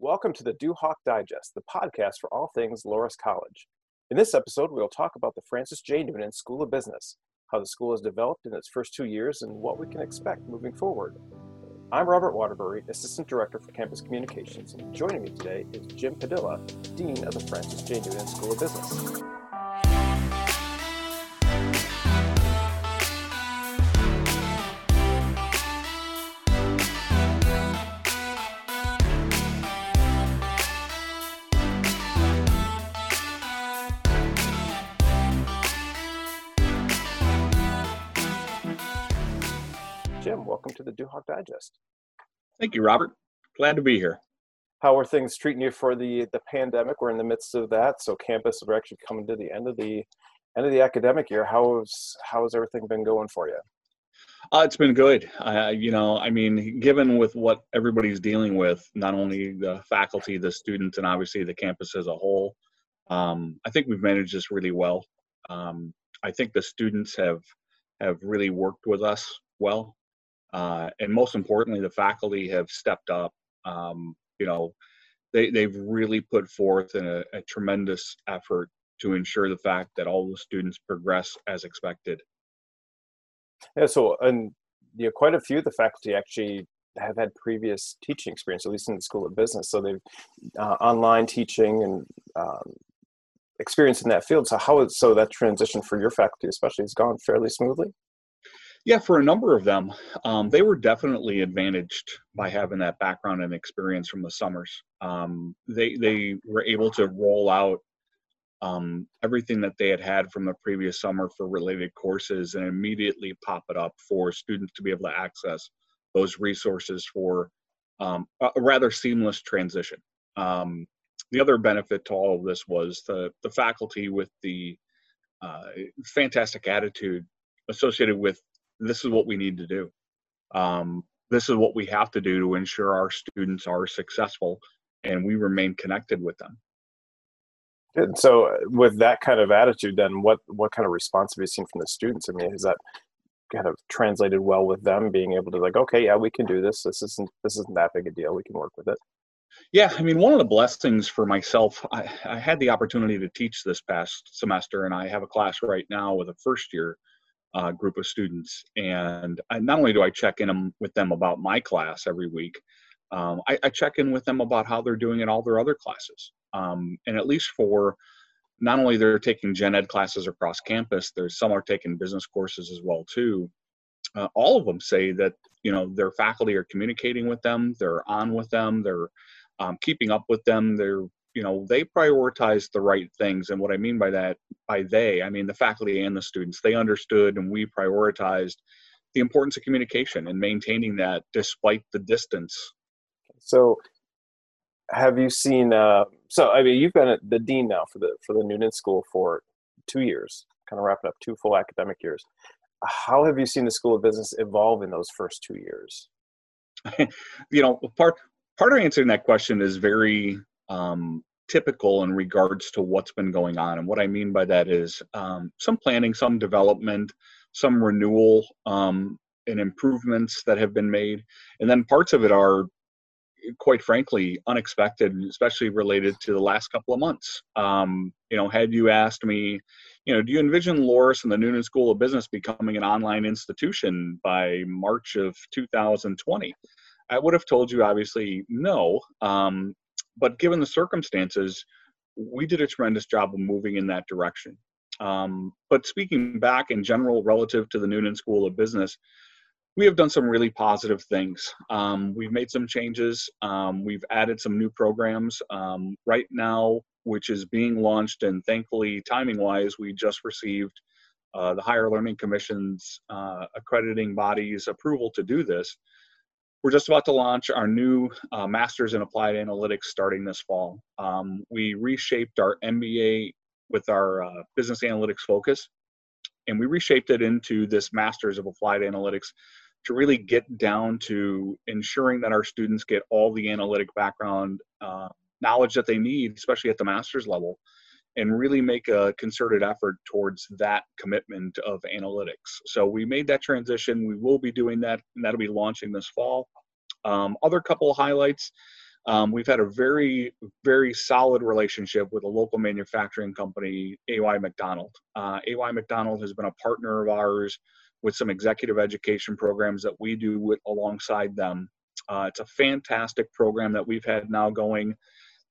Welcome to the Duhawk Digest, the podcast for all things Loras College. In this episode, we'll talk about the Francis J. Noonan School of Business, how the school has developed in its first two years, and what we can expect moving forward. I'm Robert Waterbury, Assistant Director for Campus Communications, and joining me today is Jim Padilla, Dean of the Francis J. Noonan School of Business. Welcome to the Duhawk Digest. Thank you, Robert. Glad to be here. How are things treating you for the the pandemic? We're in the midst of that, so campus we're actually coming to the end of the end of the academic year. How's how's everything been going for you? Uh, it's been good. Uh, you know, I mean, given with what everybody's dealing with, not only the faculty, the students, and obviously the campus as a whole, um, I think we've managed this really well. Um, I think the students have have really worked with us well. Uh, and most importantly, the faculty have stepped up. Um, you know, they, they've really put forth a, a tremendous effort to ensure the fact that all the students progress as expected. Yeah, so and you know, quite a few of the faculty actually have had previous teaching experience, at least in the School of Business. So they've uh, online teaching and um, experience in that field. So how is so that transition for your faculty, especially, has gone fairly smoothly? Yeah, for a number of them, um, they were definitely advantaged by having that background and experience from the summers. Um, they they were able to roll out um, everything that they had had from the previous summer for related courses and immediately pop it up for students to be able to access those resources for um, a rather seamless transition. Um, the other benefit to all of this was the the faculty with the uh, fantastic attitude associated with this is what we need to do. Um, this is what we have to do to ensure our students are successful and we remain connected with them. Good. So, uh, with that kind of attitude, then what what kind of response have you seen from the students? I mean, has that kind of translated well with them being able to like, okay, yeah, we can do this. This isn't this isn't that big a deal. We can work with it. Yeah, I mean, one of the blessings for myself, I, I had the opportunity to teach this past semester, and I have a class right now with a first year uh, group of students. And I, not only do I check in with them about my class every week, um, I, I, check in with them about how they're doing in all their other classes. Um, and at least for not only they're taking gen ed classes across campus, there's some are taking business courses as well too. Uh, all of them say that you know their faculty are communicating with them, they're on with them, they're um, keeping up with them, they're you know they prioritize the right things and what i mean by that by they i mean the faculty and the students. They understood and we prioritized the importance of communication and maintaining that despite the distance. So have you seen uh, so i mean you've been the dean now for the for the noonan school for two years kind of wrapping up two full academic years. How have you seen the school of business evolve in those first two years? You know part part of answering that question is very um, typical in regards to what's been going on. And what I mean by that is um, some planning, some development, some renewal, um, and improvements that have been made. And then parts of it are, quite frankly, unexpected, especially related to the last couple of months. Um, you know, had you asked me, you know, do you envision Loras and the Noonan School of Business becoming an online institution by March of 2020? I would have told you obviously no. Um, but given the circumstances, we did a tremendous job of moving in that direction. Um, but speaking back in general, relative to the Noonan School of Business, we have done some really positive things. Um, we've made some changes. Um, we've added some new programs um, right now, which is being launched. And thankfully, timing wise, we just received uh, the Higher Learning Commission's uh, accrediting body's approval to do this. We're just about to launch our new uh, Masters in Applied Analytics starting this fall. Um, we reshaped our MBA with our uh, business analytics focus, and we reshaped it into this Masters of Applied Analytics to really get down to ensuring that our students get all the analytic background uh, knowledge that they need, especially at the master's level, and really make a concerted effort towards that commitment of analytics. So we made that transition. We will be doing that, and that'll be launching this fall. Um, other couple highlights. Um, we've had a very, very solid relationship with a local manufacturing company, AY McDonald. Uh, AY McDonald has been a partner of ours with some executive education programs that we do with, alongside them. Uh, it's a fantastic program that we've had now going.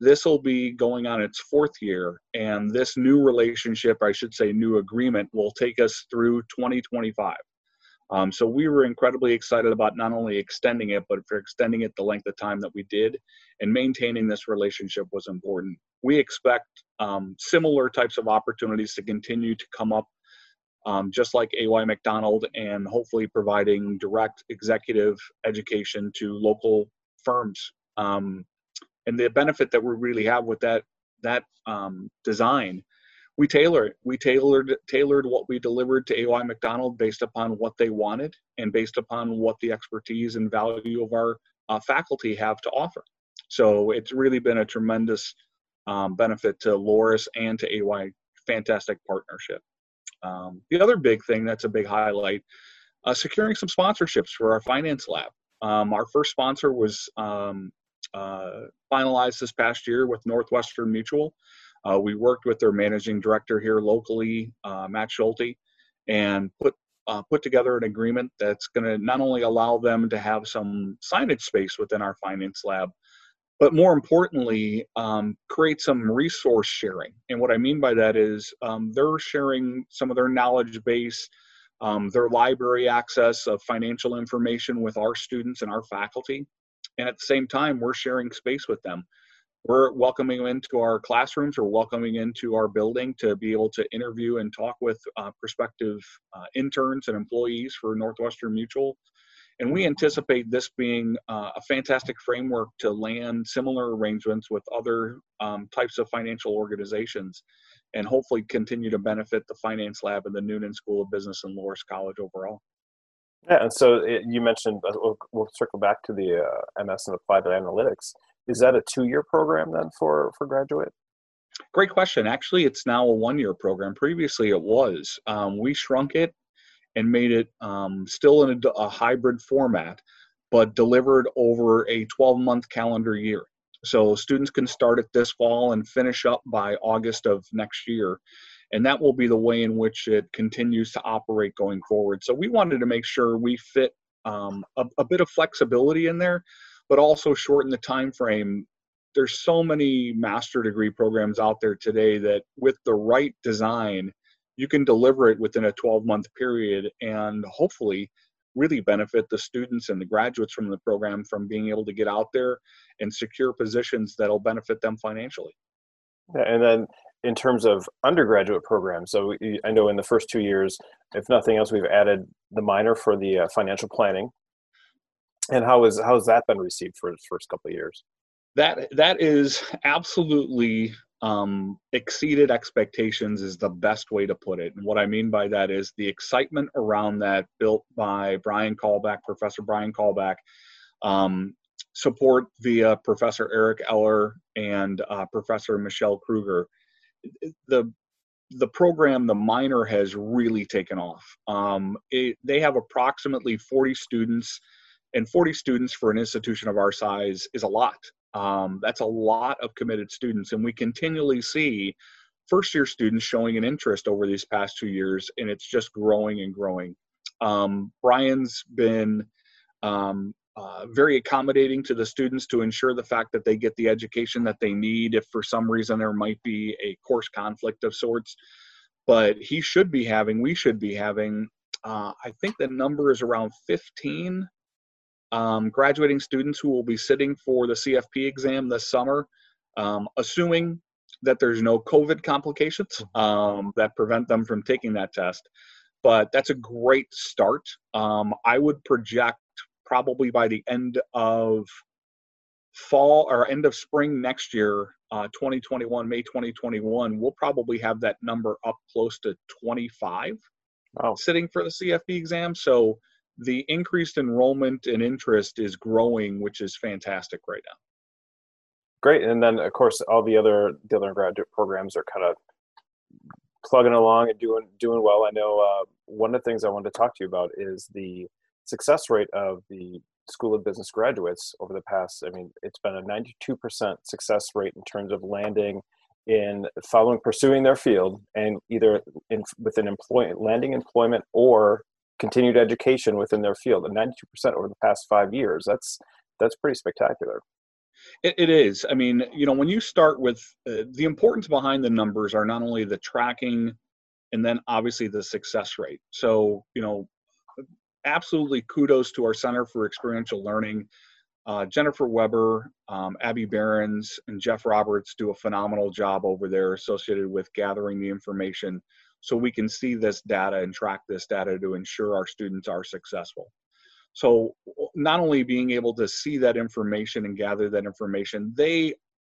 This will be going on its fourth year, and this new relationship, I should say, new agreement, will take us through 2025. Um, so we were incredibly excited about not only extending it, but for extending it the length of time that we did, and maintaining this relationship was important. We expect um, similar types of opportunities to continue to come up, um, just like AY McDonald, and hopefully providing direct executive education to local firms. Um, and the benefit that we really have with that that um, design we tailor it. We tailored tailored what we delivered to AY McDonald based upon what they wanted and based upon what the expertise and value of our uh, faculty have to offer. So it's really been a tremendous um, benefit to Loras and to AY. Fantastic partnership. Um, the other big thing that's a big highlight, uh, securing some sponsorships for our finance lab. Um, our first sponsor was um, finalized this past year with Northwestern Mutual. Uh, we worked with their managing director here locally, uh, Matt Schulte, and put uh, put together an agreement that's going to not only allow them to have some signage space within our finance lab, but more importantly, um, create some resource sharing. And what I mean by that is um, they're sharing some of their knowledge base, um, their library access of financial information with our students and our faculty. And at the same time, we're sharing space with them we're welcoming them into our classrooms we're welcoming into our building to be able to interview and talk with uh, prospective uh, interns and employees for Northwestern Mutual. And we anticipate this being uh, a fantastic framework to land similar arrangements with other um, types of financial organizations and hopefully continue to benefit the finance lab and the Noonan School of Business and Loras College overall. Yeah, and so it, you mentioned, uh, we'll, we'll, circle back to the uh, MS and Applied Analytics is that a two-year program then for for graduate? Great question. Actually, it's now a one-year program. Previously, it was. Um, we shrunk it and made it um, still in a, a hybrid format, but delivered over a 12-month calendar year. So students can start it this fall and finish up by August of next year. And that will be the way in which it continues to operate going forward. So we wanted to make sure we fit um, a, a, bit of flexibility in there but also shorten the time frame there's so many master degree programs out there today that with the right design you can deliver it within a 12 month period and hopefully really benefit the students and the graduates from the program from being able to get out there and secure positions that'll benefit them financially yeah, and then in terms of undergraduate programs so i know in the first two years if nothing else we've added the minor for the uh, financial planning and how is how has that been received for the first couple of years? That that is absolutely um, exceeded expectations is the best way to put it. And what I mean by that is the excitement around that built by Brian Callback, Professor Brian Callback, um, support via Professor Eric Eller and uh, Professor Michelle Kruger. The the program, the minor, has really taken off. Um, it, they have approximately 40 students and 40 students for an institution of our size is a lot. Um, that's a lot of committed students, and we continually see first year students showing an interest over these past two years, and it's just growing and growing. Um, Brian's been um, uh, very accommodating to the students to ensure the fact that they get the education that they need if for some reason there might be a course conflict of sorts. But he should be having, we should be having, uh, I think the number is around 15 um, graduating students who will be sitting for the CFP exam this summer, um, assuming that there's no COVID complications mm-hmm. um, that prevent them from taking that test. But that's a great start. Um, I would project probably by the end of fall or end of spring next year, uh, 2021, May 2021, we'll probably have that number up close to 25 wow. sitting for the CFP exam. So the increased enrollment and interest is growing, which is fantastic right now. Great, and then of course all the other the other graduate programs are kind of plugging along and doing doing well. I know uh, one of the things I wanted to talk to you about is the success rate of the School of Business graduates over the past, I mean, it's been a 92% success rate in terms of landing in following, pursuing their field and either in, with an employment, landing employment or continued education within their field. And 92% over the past five years, that's, that's pretty spectacular. It, it is. I mean, you know, when you start with uh, the importance behind the numbers are not only the tracking and then obviously the success rate. So, you know, absolutely kudos to our Center for Experiential Learning. Uh, Jennifer Weber, um, Abby Behrens, and Jeff Roberts do a phenomenal job over there associated with gathering the information so we can see this data and track this data to ensure our students are successful. So not only being able to see that information and gather that information, they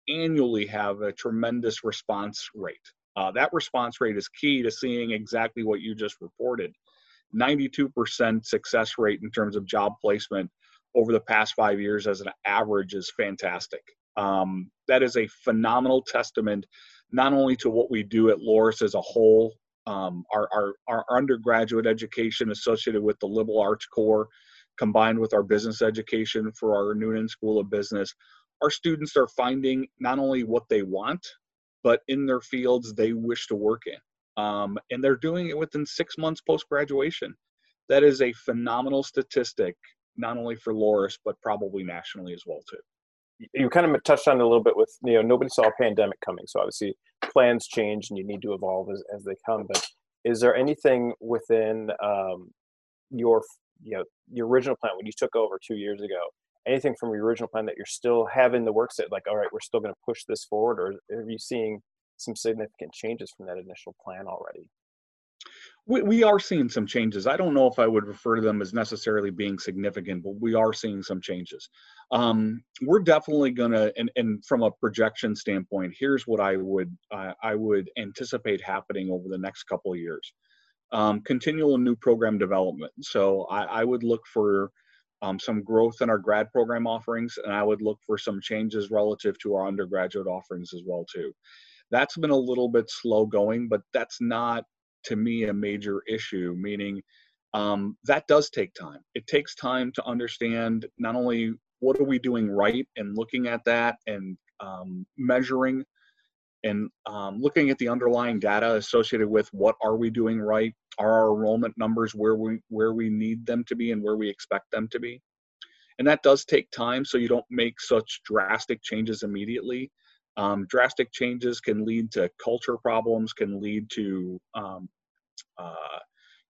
annually have a tremendous response rate. Uh, that response rate is key to seeing exactly what you just reported. 92% success rate in terms of job placement over the past five years as an average is fantastic. Um, that is a phenomenal testament not only to what we do at Loras as a whole, um, our, our, our undergraduate education associated with the liberal arts core, combined with our business education for our Noonan School of Business, our students are finding not only what they want, but in their fields they wish to work in. Um, and they're doing it within six months post graduation. That is a phenomenal statistic, not only for Loras but probably nationally as well too. You kind of touched on it a little bit with you know nobody saw a pandemic coming, so obviously plans change and you need to evolve as, as they come. But is there anything within um, your you know your original plan when you took over two years ago anything from your original plan that you're still having the works set like all right we're still going to push this forward or are you seeing some significant changes from that initial plan already we, we are seeing some changes i don't know if i would refer to them as necessarily being significant but we are seeing some changes um, we're definitely going to and, and from a projection standpoint here's what i would uh, i would anticipate happening over the next couple of years um, continual new program development. So I, I would look for um, some growth in our grad program offerings, and I would look for some changes relative to our undergraduate offerings as well too. That's been a little bit slow going, but that's not to me a major issue. Meaning um, that does take time. It takes time to understand not only what are we doing right and looking at that and um, measuring and um, looking at the underlying data associated with what are we doing right are our enrollment numbers where we where we need them to be and where we expect them to be and that does take time so you don't make such drastic changes immediately um, drastic changes can lead to culture problems can lead to um, uh,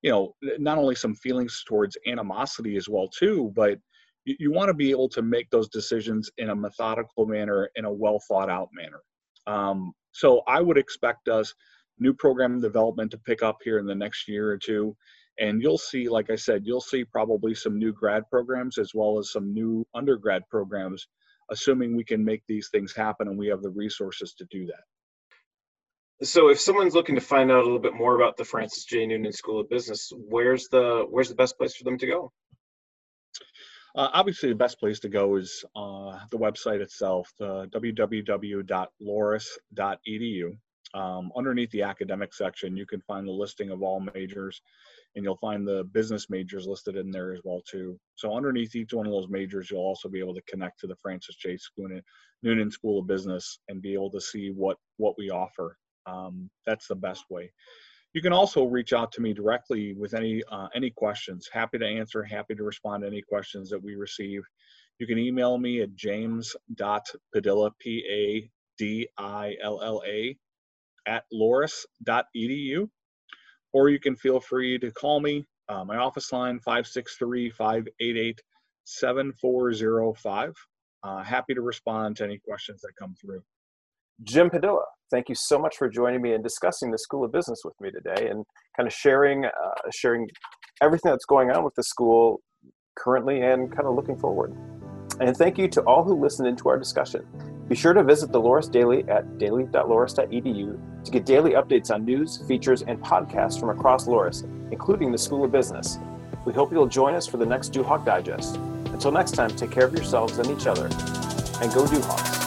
you know not only some feelings towards animosity as well too but you, you want to be able to make those decisions in a methodical manner in a well thought out manner um, so I would expect us new program development to pick up here in the next year or two. And you'll see, like I said, you'll see probably some new grad programs as well as some new undergrad programs, assuming we can make these things happen and we have the resources to do that. So if someone's looking to find out a little bit more about the Francis J. Noonan School of Business, where's the where's the best place for them to go? Uh, obviously, the best place to go is uh, the website itself, the www.loras.edu. Um, underneath the academic section, you can find the listing of all majors, and you'll find the business majors listed in there as well too. So underneath each one of those majors, you'll also be able to connect to the Francis J. Noonan School of Business and be able to see what what we offer. Um, that's the best way. You can also reach out to me directly with any uh, any questions. Happy to answer, happy to respond to any questions that we receive. You can email me at james.padilla, P-A-D-I-L-L-A, at loras.edu, or you can feel free to call me. Uh, my office line, 563-588-7405. Uh, happy to respond to any questions that come through. Jim Padilla, thank you so much for joining me and discussing the School of Business with me today and kind of sharing uh, sharing everything that's going on with the school currently and kind of looking forward. And thank you to all who listened into our discussion. Be sure to visit the Loras Daily at daily.loras.edu to get daily updates on news, features, and podcasts from across Loras, including the School of Business. We hope you'll join us for the next Duhawk Digest. Until next time, take care of yourselves and each other, and go Duhawk.